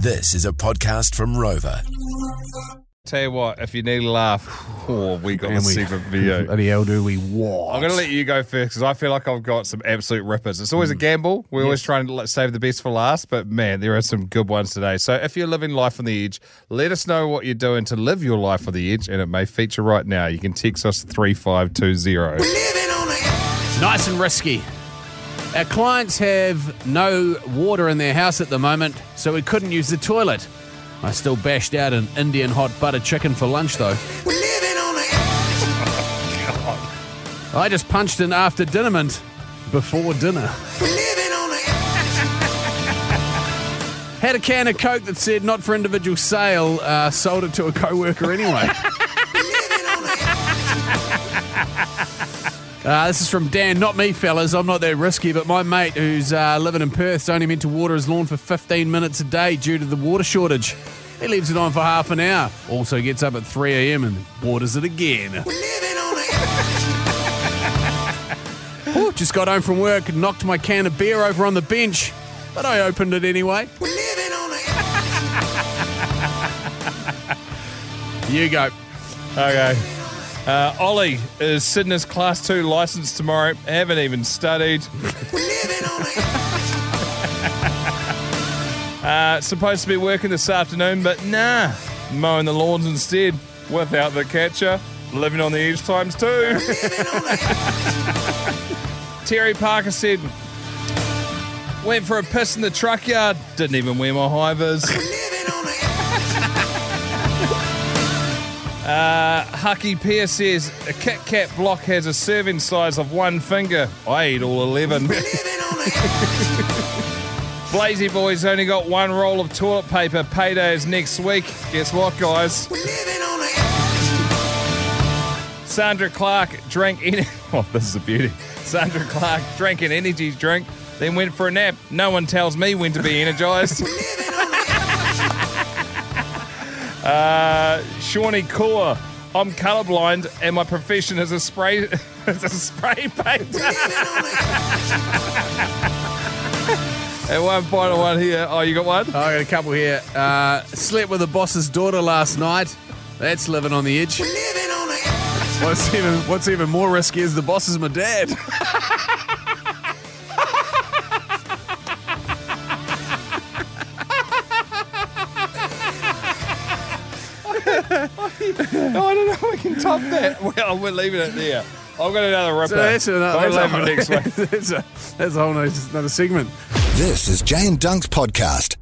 This is a podcast from Rover. Tell you what, if you need a laugh, oh, we got And the we- segment for. Bloody hell, do we what? I'm going to let you go first because I feel like I've got some absolute rippers. It's always a hmm. gamble. We're always try and like, save the best for last, but man, there are some good ones today. So if you're living life on the edge, let us know what you're doing to live your life on the edge, and it may feature right now. You can text us 3520. It's nice and risky. Our clients have no water in their house at the moment, so we couldn't use the toilet. I still bashed out an Indian hot butter chicken for lunch, though. I just punched an after dinnerment before dinner. Had a can of Coke that said not for individual sale, uh, sold it to a co worker anyway. Uh, this is from Dan, not me, fellas. I'm not that risky, but my mate who's uh, living in Perth's only meant to water his lawn for 15 minutes a day due to the water shortage. He leaves it on for half an hour. Also gets up at 3 a.m. and waters it again. Ooh, just got home from work and knocked my can of beer over on the bench, but I opened it anyway. You go. Okay. Uh, Ollie is his class two license tomorrow. Haven't even studied. uh, supposed to be working this afternoon, but nah, mowing the lawns instead without the catcher. Living on the edge times two. Terry Parker said, went for a piss in the truck yard. Didn't even wear my high Uh, Hucky Pierce says a Kit Kat block has a serving size of one finger. I eat all 11. Blazy Boys only got one roll of toilet paper. Payday is next week. Guess what, guys? Sandra Clark drank any. Oh, this is a beauty. Sandra Clark drank an energy drink, then went for a nap. No one tells me when to be energized. Uh, Shawnee Kaur. I'm colourblind and my profession is a spray is a spray painter. and one final one here. Oh, you got one? I got a couple here. Uh, slept with the boss's daughter last night. That's living on the edge. What's even What's even more risky is the boss is my dad. Oh, I don't know if we can top that. Well, we're leaving it there. I've got another ripper. So that's another, that's, leave a, next week. that's, a, that's a whole nother, another segment. This is Jay and Dunc's podcast.